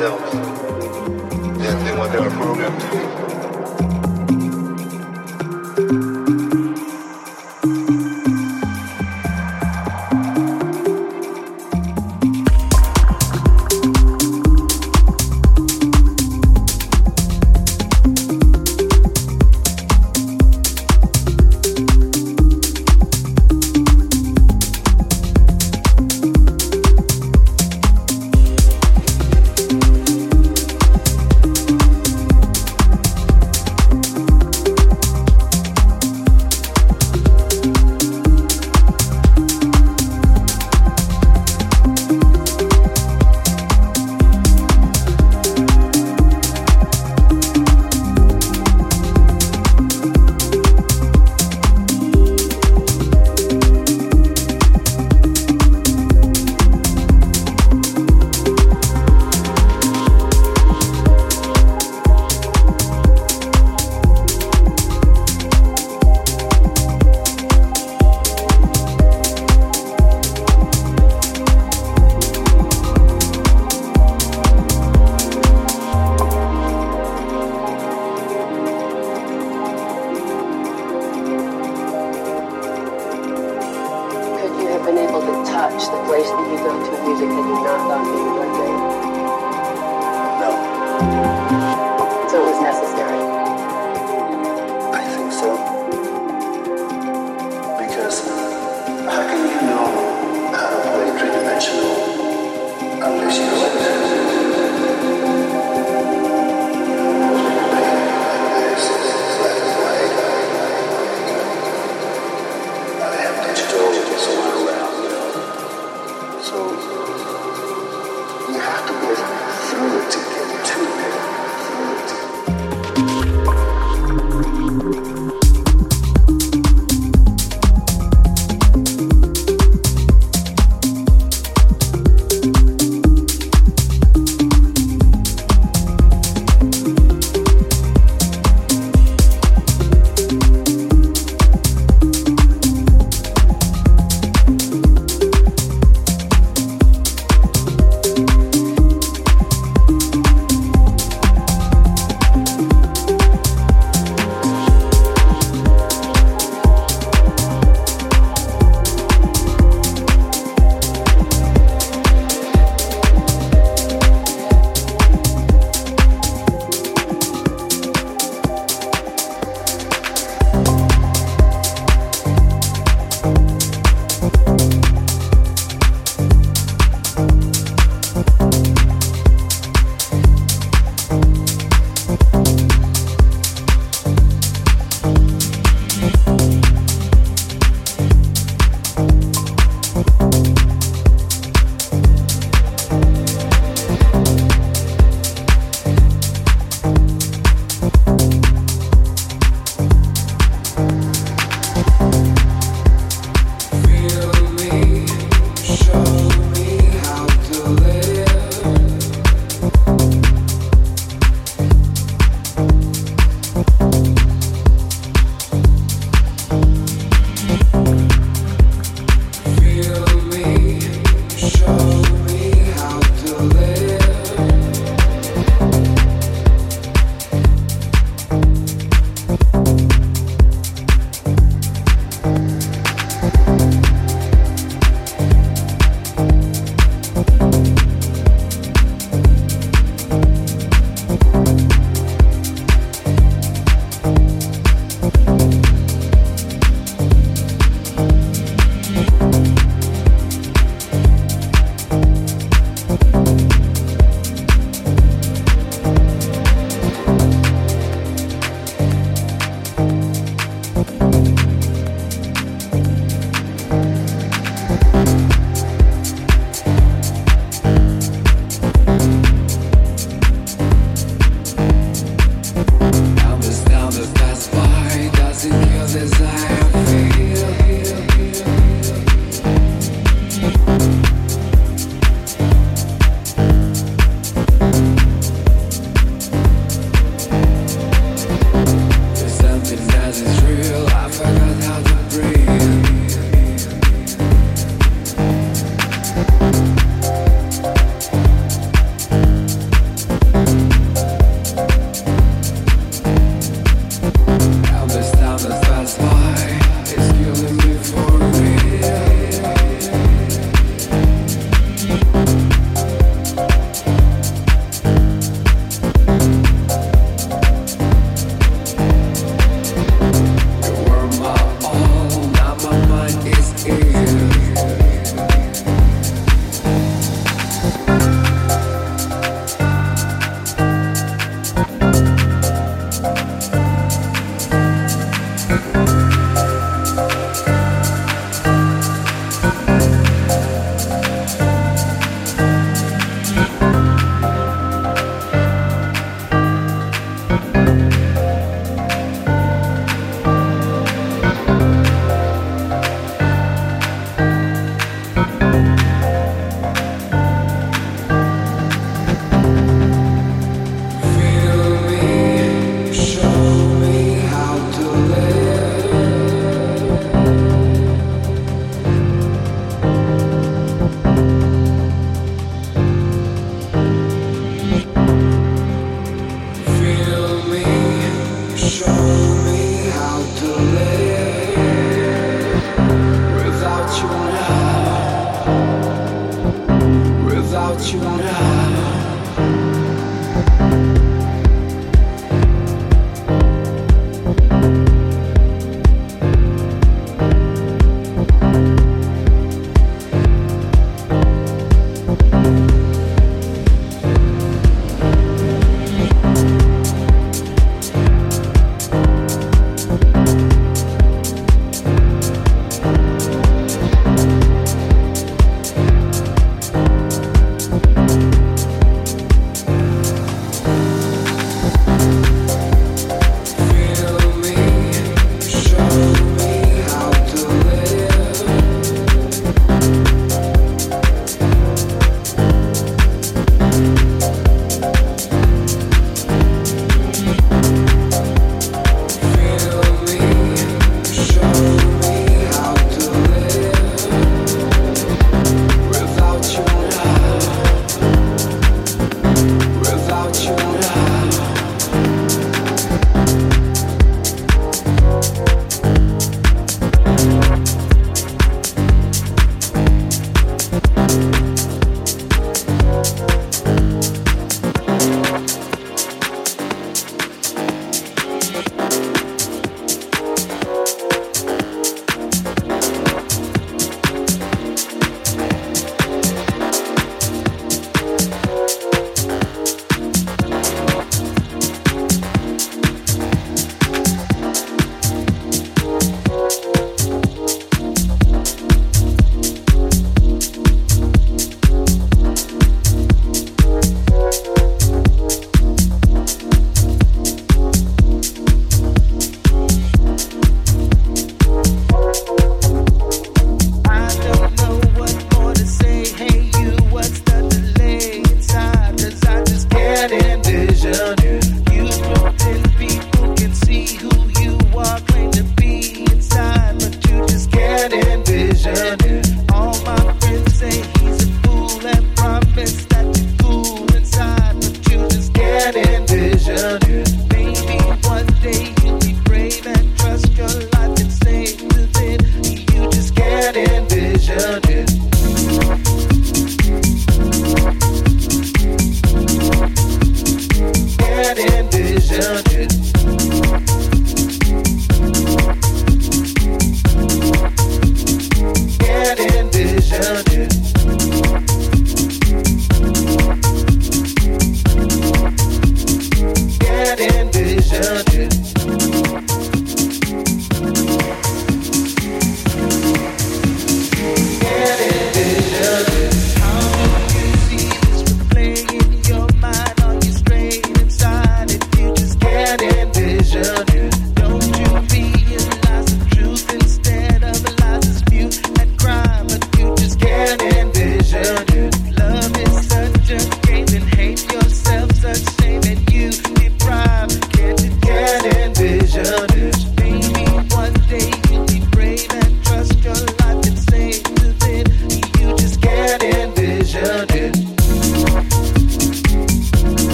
themselves